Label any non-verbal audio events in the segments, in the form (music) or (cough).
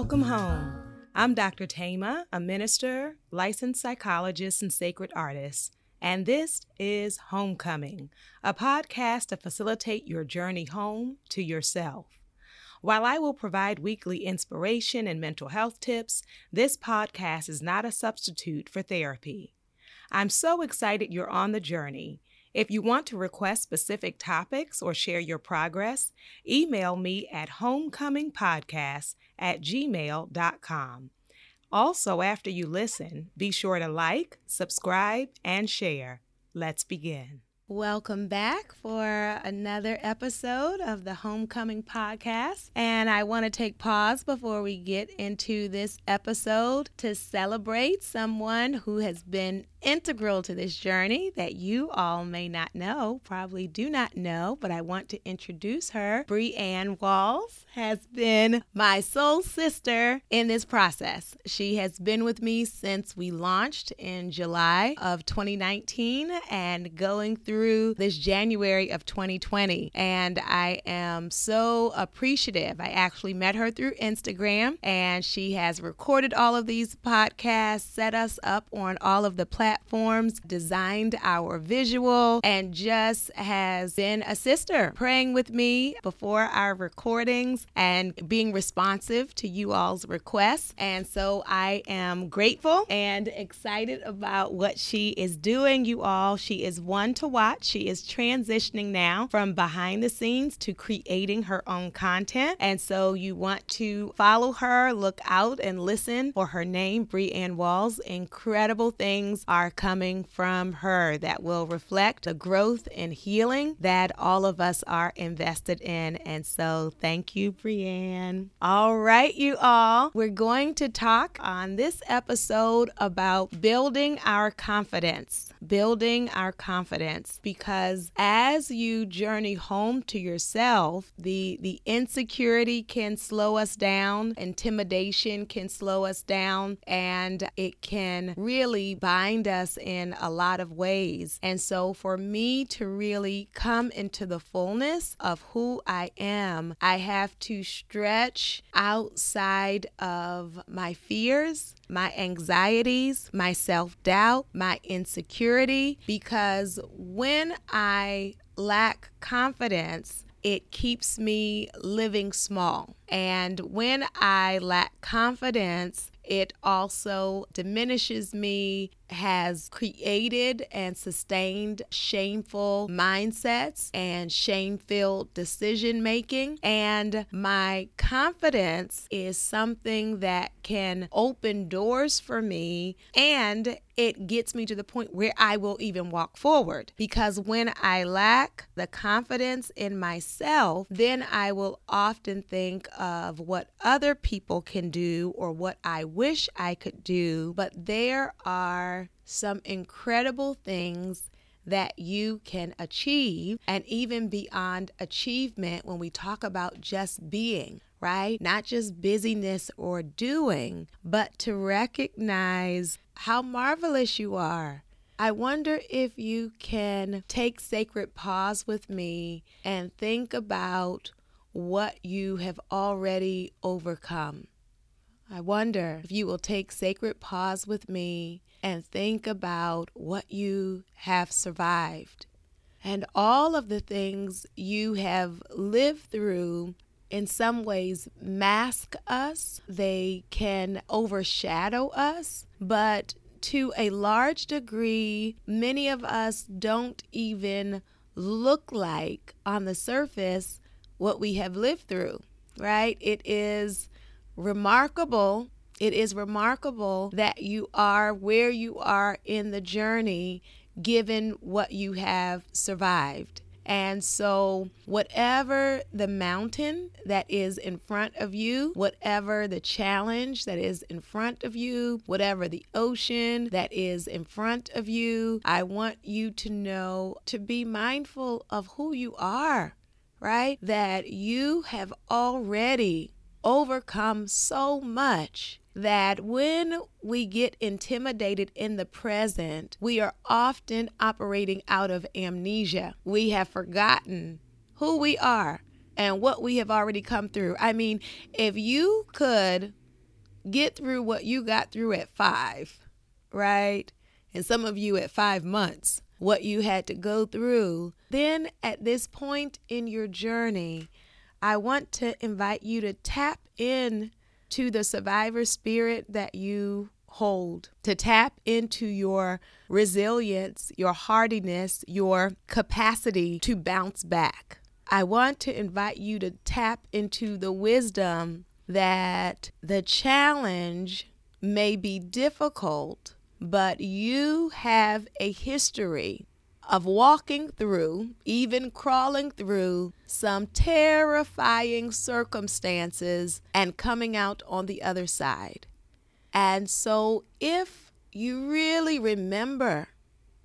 Welcome home. I'm Dr. Thema, a minister, licensed psychologist, and sacred artist, and this is Homecoming, a podcast to facilitate your journey home to yourself. While I will provide weekly inspiration and mental health tips, this podcast is not a substitute for therapy. I'm so excited you're on the journey. If you want to request specific topics or share your progress, email me at homecomingpodcast at gmail.com. Also, after you listen, be sure to like, subscribe, and share. Let's begin. Welcome back for another episode of the Homecoming Podcast. And I want to take pause before we get into this episode to celebrate someone who has been integral to this journey that you all may not know, probably do not know, but I want to introduce her. Breanne Walls has been my soul sister in this process. She has been with me since we launched in July of 2019 and going through this January of 2020. And I am so appreciative. I actually met her through Instagram and she has recorded all of these podcasts, set us up on all of the platforms platforms, designed our visual, and just has been a sister praying with me before our recordings and being responsive to you all's requests. And so I am grateful and excited about what she is doing, you all. She is one to watch. She is transitioning now from behind the scenes to creating her own content. And so you want to follow her, look out and listen for her name, Breanne Walls. Incredible things are are coming from her that will reflect the growth and healing that all of us are invested in. And so, thank you, Breanne. All right, you all, we're going to talk on this episode about building our confidence. Building our confidence because as you journey home to yourself, the the insecurity can slow us down, intimidation can slow us down, and it can really bind us in a lot of ways. And so, for me to really come into the fullness of who I am, I have to stretch outside of my fears, my anxieties, my self doubt, my insecurity, because when I lack confidence, it keeps me living small. And when I lack confidence, it also diminishes me, has created and sustained shameful mindsets and shame filled decision making. And my confidence is something that can open doors for me and it gets me to the point where I will even walk forward. Because when I lack the confidence in myself, then I will often think of what other people can do or what I wish I could do. But there are some incredible things that you can achieve, and even beyond achievement when we talk about just being, right? Not just busyness or doing, but to recognize how marvelous you are. I wonder if you can take sacred pause with me and think about what you have already overcome. I wonder if you will take sacred pause with me and think about what you have survived and all of the things you have lived through in some ways mask us, they can overshadow us, but to a large degree, many of us don't even look like on the surface what we have lived through, right? It is remarkable. It is remarkable that you are where you are in the journey given what you have survived. And so, whatever the mountain that is in front of you, whatever the challenge that is in front of you, whatever the ocean that is in front of you, I want you to know to be mindful of who you are right? That you have already overcome so much that when we get intimidated in the present, we are often operating out of amnesia. We have forgotten who we are and what we have already come through. I mean, if you could get through what you got through at five, right? And some of you at five months, what you had to go through, then at this point in your journey, I want to invite you to tap in to the survivor spirit that you hold, to tap into your resilience, your hardiness, your capacity to bounce back. I want to invite you to tap into the wisdom that the challenge may be difficult, but you have a history of walking through, even crawling through some terrifying circumstances and coming out on the other side. And so, if you really remember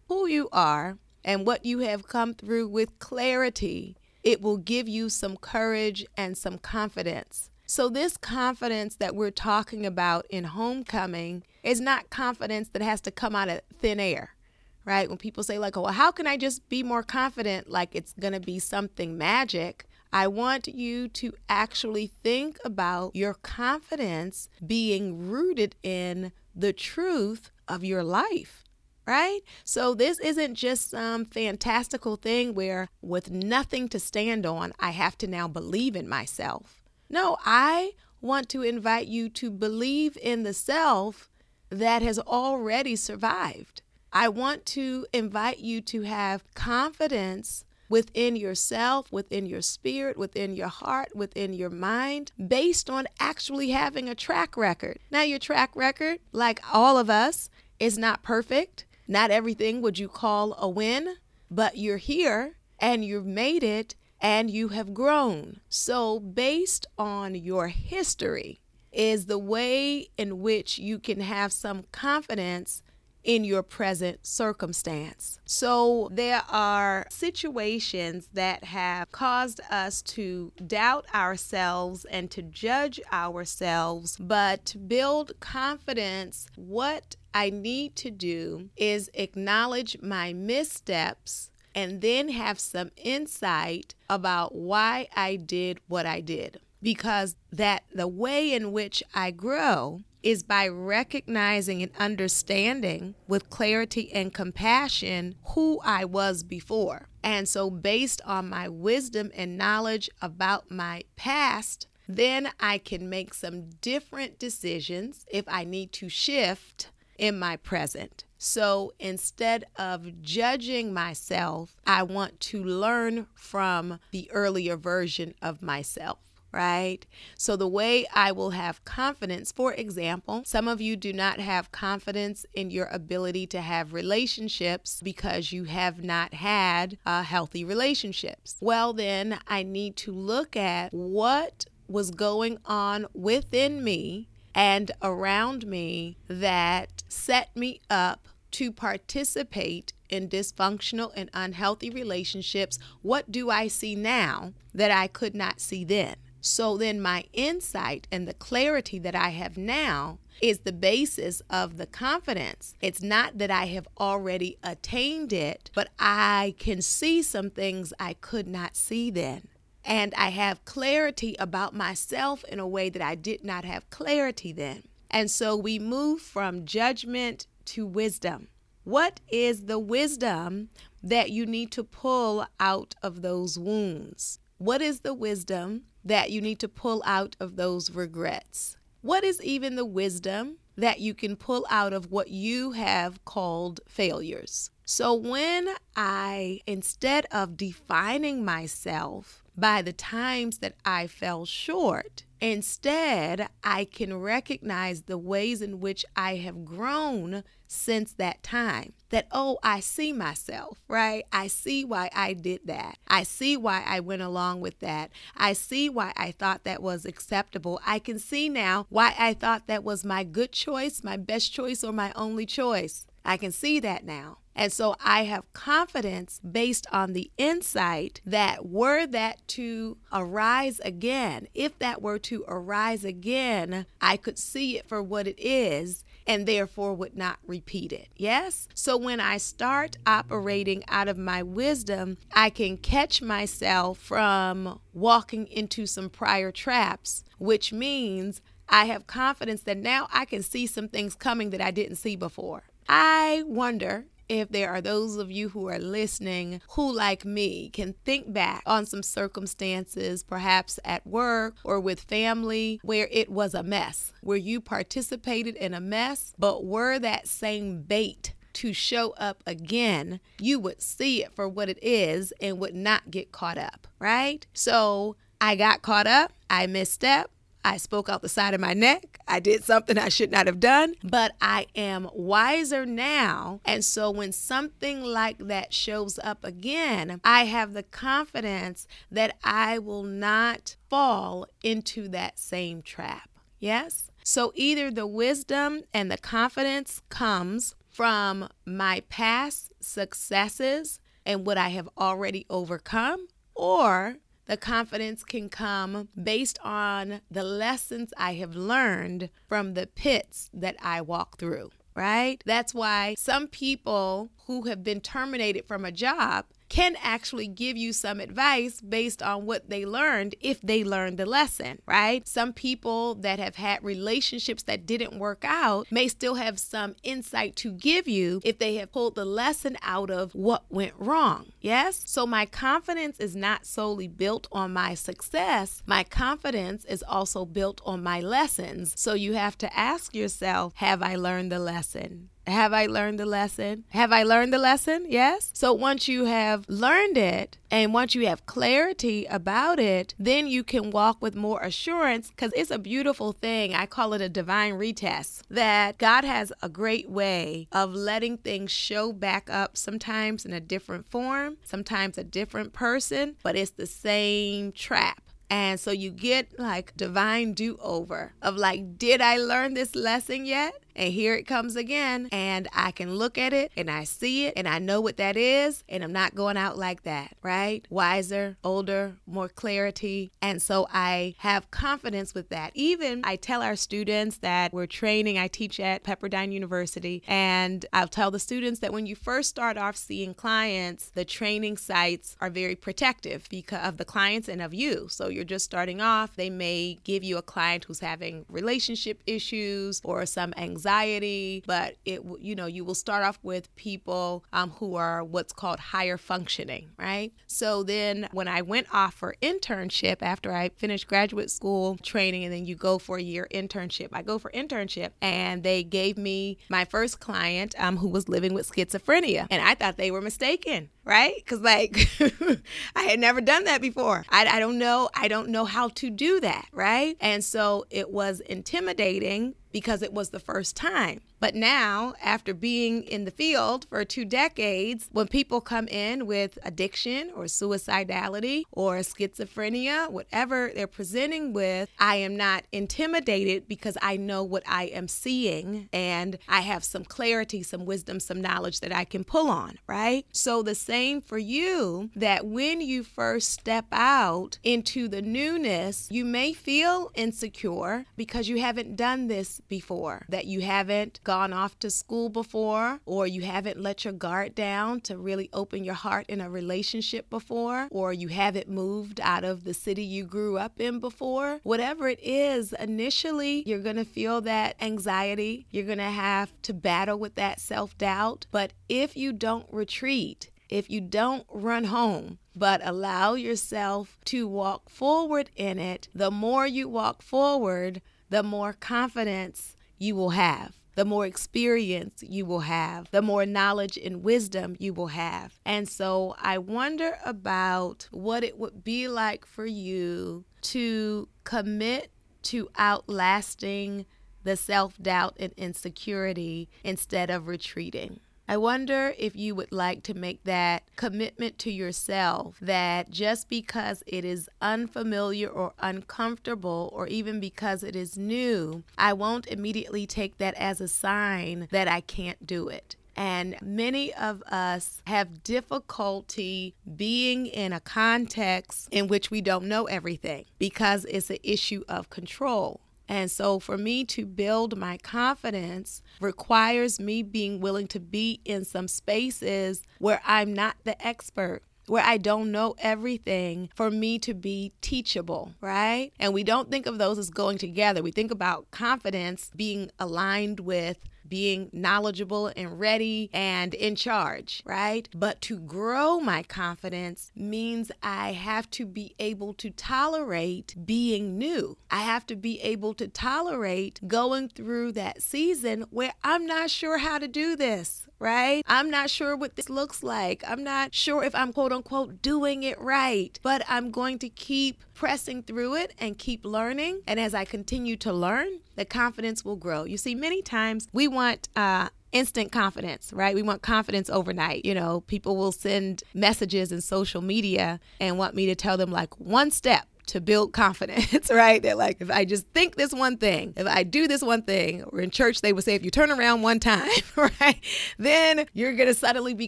who you are and what you have come through with clarity, it will give you some courage and some confidence. So, this confidence that we're talking about in homecoming is not confidence that has to come out of thin air, right? When people say, like, oh, well, how can I just be more confident? Like it's going to be something magic. I want you to actually think about your confidence being rooted in the truth of your life, right? So this isn't just some fantastical thing where, with nothing to stand on, I have to now believe in myself. No, I want to invite you to believe in the self that has already survived. I want to invite you to have confidence within yourself, within your spirit, within your heart, within your mind, based on actually having a track record. Now, your track record, like all of us, is not perfect. Not everything would you call a win, but you're here and you've made it and you have grown. So, based on your history, is the way in which you can have some confidence in your present circumstance. So there are situations that have caused us to doubt ourselves and to judge ourselves, but to build confidence, what I need to do is acknowledge my missteps and then have some insight about why I did what I did. Because that the way in which I grow is by recognizing and understanding with clarity and compassion who I was before. And so, based on my wisdom and knowledge about my past, then I can make some different decisions if I need to shift in my present. So instead of judging myself, I want to learn from the earlier version of myself right? So, the way I will have confidence, for example, some of you do not have confidence in your ability to have relationships because you have not had uh, healthy relationships. Well, then I need to look at what was going on within me and around me that set me up to participate in dysfunctional and unhealthy relationships. What do I see now that I could not see then? So then my insight and the clarity that I have now is the basis of the confidence. It's not that I have already attained it, but I can see some things I could not see then. And I have clarity about myself in a way that I did not have clarity then. And so we move from judgment to wisdom. What is the wisdom that you need to pull out of those wounds? What is the wisdom that you need to pull out of those regrets? What is even the wisdom that you can pull out of what you have called failures? So, when I, instead of defining myself by the times that I fell short, instead I can recognize the ways in which I have grown since that time. That, oh, I see myself, right? I see why I did that. I see why I went along with that. I see why I thought that was acceptable. I can see now why I thought that was my good choice, my best choice, or my only choice. I can see that now. And so I have confidence based on the insight that were that to arise again, if that were to arise again, I could see it for what it is and therefore would not repeat it. Yes? So when I start operating out of my wisdom, I can catch myself from walking into some prior traps, which means I have confidence that now I can see some things coming that I didn't see before. I wonder if there are those of you who are listening who, like me, can think back on some circumstances, perhaps at work or with family, where it was a mess, where you participated in a mess, but were that same bait to show up again, you would see it for what it is and would not get caught up, right? So I got caught up, I misstepped, I spoke out the side of my neck. I did something I should not have done, but I am wiser now. And so when something like that shows up again, I have the confidence that I will not fall into that same trap. Yes? So either the wisdom and the confidence comes from my past successes and what I have already overcome, or the confidence can come based on the lessons I have learned from the pits that I walk through, right? That's why some people who have been terminated from a job can actually give you some advice based on what they learned if they learned the lesson, right? Some people that have had relationships that didn't work out may still have some insight to give you if they have pulled the lesson out of what went wrong. Yes? So my confidence is not solely built on my success, my confidence is also built on my lessons. So you have to ask yourself, have I learned the lesson? Have I learned the lesson? Have I learned the lesson? Yes. So once you have learned it and once you have clarity about it, then you can walk with more assurance because it's a beautiful thing. I call it a divine retest that God has a great way of letting things show back up, sometimes in a different form, sometimes a different person, but it's the same trap. And so you get like divine do over of like, did I learn this lesson yet? And here it comes again. And I can look at it and I see it and I know what that is. And I'm not going out like that, right? Wiser, older, more clarity. And so I have confidence with that. Even I tell our students that we're training, I teach at Pepperdine University, and I'll tell the students that when you first start off seeing clients, the training sites are very protective because of the clients and of you. So you're just starting off. They may give you a client who's having relationship issues or some anxiety anxiety, but it you know you will start off with people um, who are what's called higher functioning, right? So then when I went off for internship after I finished graduate school training, and then you go for a year internship, I go for internship, and they gave me my first client um, who was living with schizophrenia, and I thought they were mistaken right? Because like (laughs) I had never done that before. I, I don't know. I don't know how to do that, right? And so it was intimidating because it was the first time. But now, after being in the field for two decades, when people come in with addiction or suicidality or schizophrenia, whatever they're presenting with, I am not intimidated because I know what I am seeing and I have some clarity, some wisdom, some knowledge that I can pull on, right? So the same for you that when you first step out into the newness, you may feel insecure because you haven't done this before, that you haven't gone off to school before, or you haven't let your guard down to really open your heart in a relationship before, or you haven't moved out of the city you grew up in before, whatever it is, initially you're going to feel that anxiety. You're going to have to battle with that self doubt. But if you don't retreat, if you don't run home, but allow yourself to walk forward in it, the more you walk forward, the more confidence you will have the more experience you will have, the more knowledge and wisdom you will have. And so I wonder about what it would be like for you to commit to outlasting the self doubt and insecurity instead of retreating. I wonder if you would like to make that commitment to yourself that just because it is unfamiliar or uncomfortable, or even because it is new, I won't immediately take that as a sign that I can't do it. And many of us have difficulty being in a context in which we don't know everything because it's an issue of control. And so, for me to build my confidence requires me being willing to be in some spaces where I'm not the expert. where I don't know everything for me to be teachable, right? And we don't think of those as going together. We think about confidence being aligned with being knowledgeable and ready and in charge, right? But to grow my confidence means I have to be able to tolerate being new. I have to be able to tolerate going through that season where I'm not sure how to do this right? I'm not sure what this looks like. I'm not sure if I'm quote unquote doing it right, but I'm going to keep pressing through it and keep learning. And as I continue to learn, the confidence will grow. You see, many times we want, uh, instant confidence, right? We want confidence overnight. You know, people will send messages in social media and want me to tell them like one step to build confidence, (laughs) right? That like if I just think this one thing, if I do this one thing, or in church they would say if you turn around one time, (laughs) right, then you're gonna suddenly be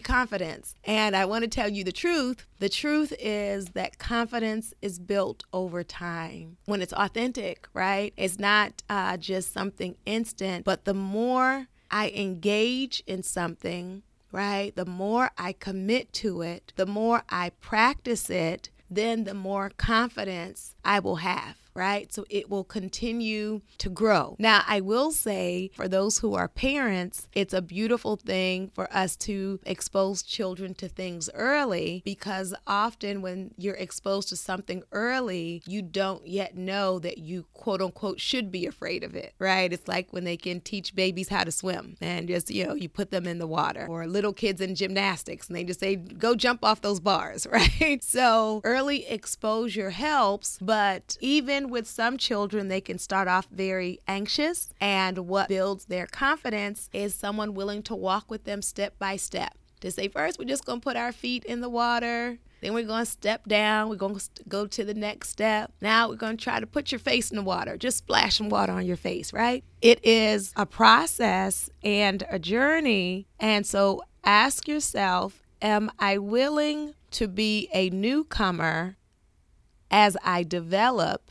confident. And I want to tell you the truth. The truth is that confidence is built over time when it's authentic, right? It's not uh, just something instant, but the more I engage in something, right? The more I commit to it, the more I practice it, then the more confidence I will have right? So it will continue to grow. Now, I will say for those who are parents, it's a beautiful thing for us to expose children to things early because often when you're exposed to something early, you don't yet know that you quote unquote should be afraid of it, right? It's like when they can teach babies how to swim and just, you know, you put them in the water or little kids in gymnastics and they just say, go jump off those bars, (laughs) right? So early exposure helps, but even with some children, they can start off very anxious. And what builds their confidence is someone willing to walk with them step by step. To say, first, we're just going to put our feet in the water. Then we're going to step down. We're going to go to the next step. Now we're going to try to put your face in the water. Just splash some water on your face, right? It is a process and a journey. And so ask yourself Am I willing to be a newcomer as I develop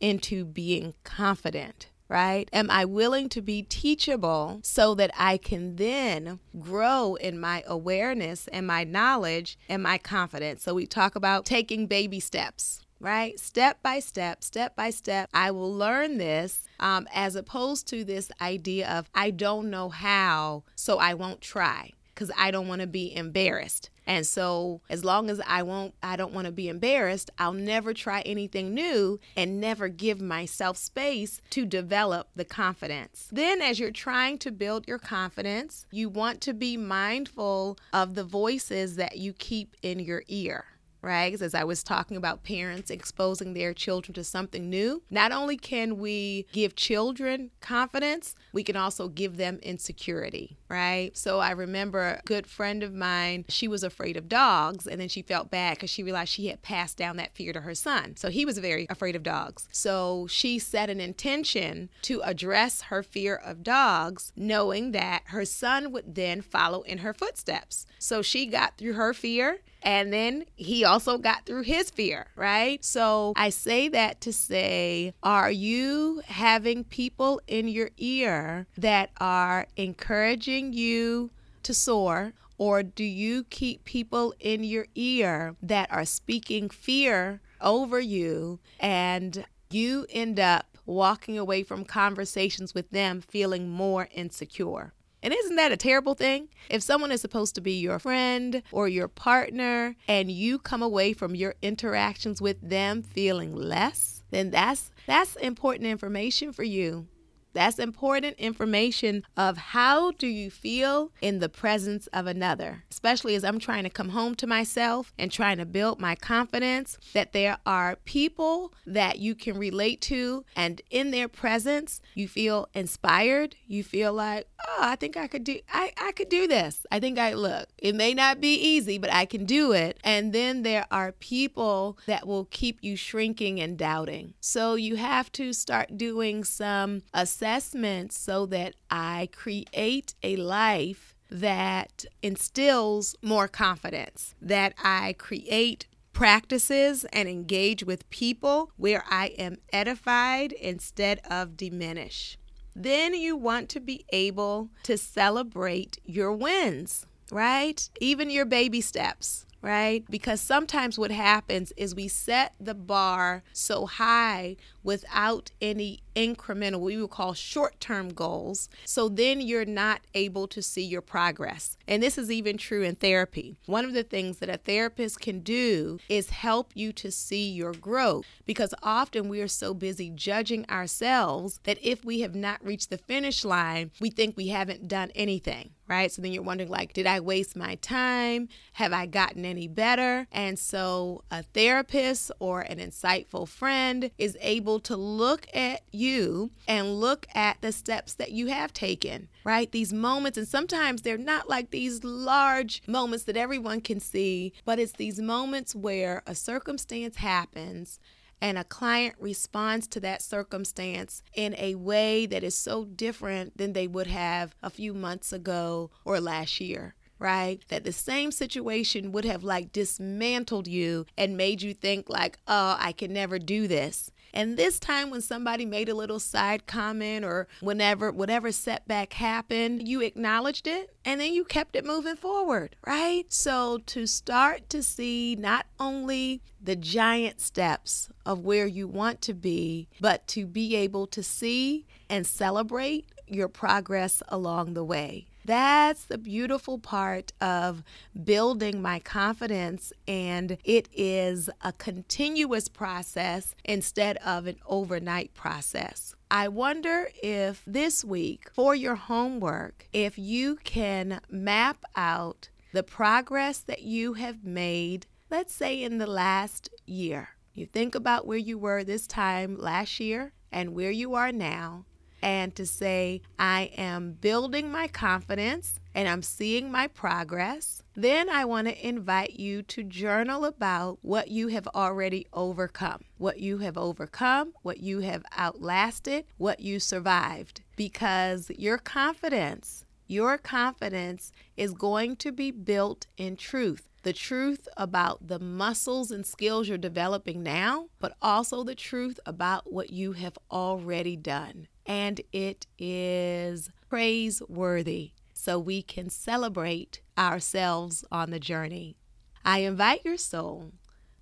into being confident? Right? Am I willing to be teachable so that I can then grow in my awareness and my knowledge and my confidence? So, we talk about taking baby steps right? Step by step, step by step, I will learn this um, as opposed to this idea of I don't know how, so I won't try because I don't want to be embarrassed. And so as long as I won't I don't want to be embarrassed, I'll never try anything new and never give myself space to develop the confidence. Then as you're trying to build your confidence, you want to be mindful of the voices that you keep in your ear right? As I was talking about parents exposing their children to something new, not only can we give children confidence, we can also give them insecurity, right? So I remember a good friend of mine, she was afraid of dogs, and then she felt bad because she realized she had passed down that fear to her son. So he was very afraid of dogs. So she set an intention to address her fear of dogs, knowing that her son would then follow in her footsteps. So she got through her fear and then he also got through his fear, right? So I say that to say, are you having people in your ear that are encouraging you to soar? Or do you keep people in your ear that are speaking fear over you and you end up walking away from conversations with them feeling more insecure? And isn't that a terrible thing? If someone is supposed to be your friend or your partner and you come away from your interactions with them feeling less, then that's that's important information for you. That's important information of how do you feel in the presence of another, especially as I'm trying to come home to myself and trying to build my confidence that there are people that you can relate to and in their presence you feel inspired, you feel like, "Oh, I think I could do I I could do this. I think I look. It may not be easy, but I can do it." And then there are people that will keep you shrinking and doubting. So you have to start doing some assessment assessments so that I create a life that instills more confidence, that I create practices and engage with people where I am edified instead of diminished. Then you want to be able to celebrate your wins, right? Even your baby steps right? Because sometimes what happens is we set the bar so high without any incremental, we would call short term goals. So then you're not able to see your progress. And this is even true in therapy. One of the things that a therapist can do is help you to see your growth because often we are so busy judging ourselves that if we have not reached the finish line, we think we haven't done anything right? So then you're wondering, like, did I waste my time? Have I gotten any better? And so a therapist or an insightful friend is able to look at you and look at the steps that you have taken, right? These moments, and sometimes they're not like these large moments that everyone can see, but it's these moments where a circumstance happens and a client responds to that circumstance in a way that is so different than they would have a few months ago or last year right? That the same situation would have like dismantled you and made you think like, "Oh, I can never do this." And this time when somebody made a little side comment or whenever whatever setback happened, you acknowledged it and then you kept it moving forward, right? So to start to see not only the giant steps of where you want to be, but to be able to see and celebrate your progress along the way. That's the beautiful part of building my confidence, and it is a continuous process instead of an overnight process. I wonder if this week, for your homework, if you can map out the progress that you have made, let's say in the last year. You think about where you were this time last year and where you are now, and to say, I am building my confidence and I'm seeing my progress. Then I want to invite you to journal about what you have already overcome, what you have overcome, what you have outlasted, what you survived, because your confidence. Your confidence is going to be built in truth the truth about the muscles and skills you're developing now, but also the truth about what you have already done and it is praiseworthy so we can celebrate ourselves on the journey. I invite your soul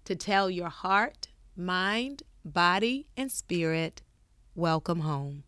to tell your heart, mind, body, and spirit, welcome home.